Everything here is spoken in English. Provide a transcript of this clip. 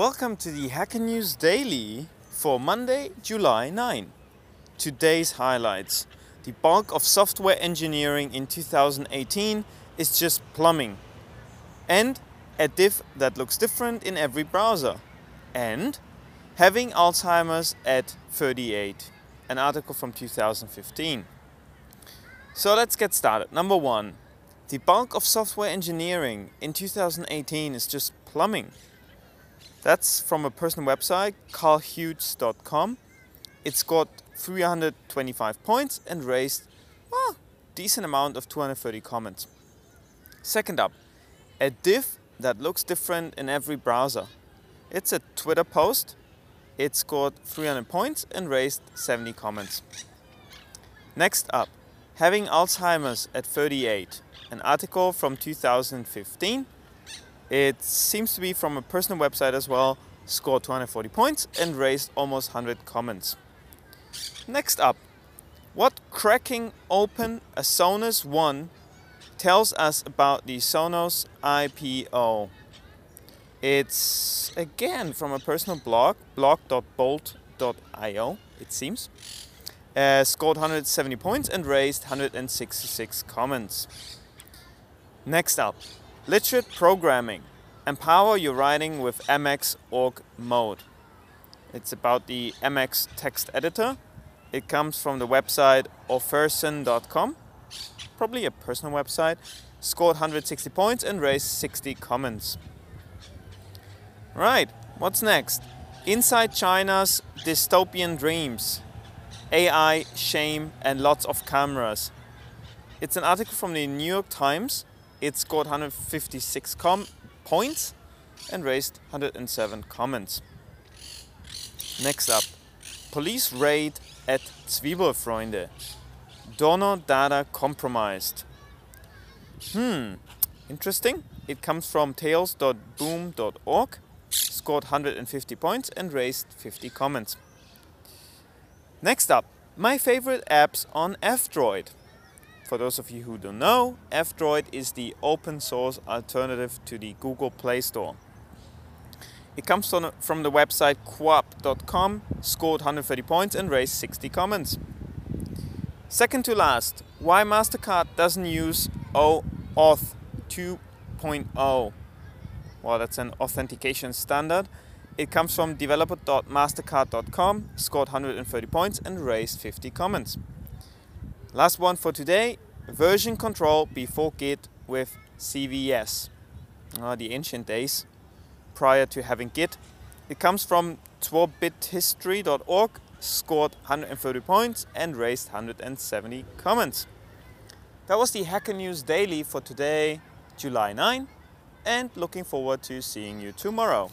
Welcome to the Hacker News Daily for Monday, July 9. Today's highlights. The bulk of software engineering in 2018 is just plumbing. And a div that looks different in every browser. And having Alzheimer's at 38. An article from 2015. So let's get started. Number one, the bulk of software engineering in 2018 is just plumbing. That's from a personal website, karlhughes.com. It scored 325 points and raised well, decent amount of 230 comments. Second up, a div that looks different in every browser. It's a Twitter post. It scored 300 points and raised 70 comments. Next up, having Alzheimer's at 38 an article from 2015. It seems to be from a personal website as well, scored 240 points and raised almost 100 comments. Next up, what cracking open a Sonos One tells us about the Sonos IPO. It's again from a personal blog, blog.bolt.io, it seems. Uh, scored 170 points and raised 166 comments. Next up, literate programming. Empower your writing with Emacs org mode. It's about the Emacs text editor. It comes from the website offerzen.com, probably a personal website. Scored 160 points and raised 60 comments. Right, what's next? Inside China's dystopian dreams. AI, shame, and lots of cameras. It's an article from the New York Times it scored 156 points and raised 107 comments. Next up, police raid at Zwiebelfreunde. Donor data compromised. Hmm, interesting. It comes from tales.boom.org, scored 150 points and raised 50 comments. Next up, my favorite apps on F-Droid. For those of you who don't know, F-Droid is the open source alternative to the Google Play Store. It comes from the website coop.com, scored 130 points and raised 60 comments. Second to last, why MasterCard doesn't use OAuth 2.0. Well, that's an authentication standard. It comes from developer.mastercard.com, scored 130 points and raised 50 comments. Last one for today, version control before Git with CVS. Uh, the ancient days prior to having Git. It comes from 12bithistory.org, scored 130 points and raised 170 comments. That was the Hacker News Daily for today, July 9, and looking forward to seeing you tomorrow.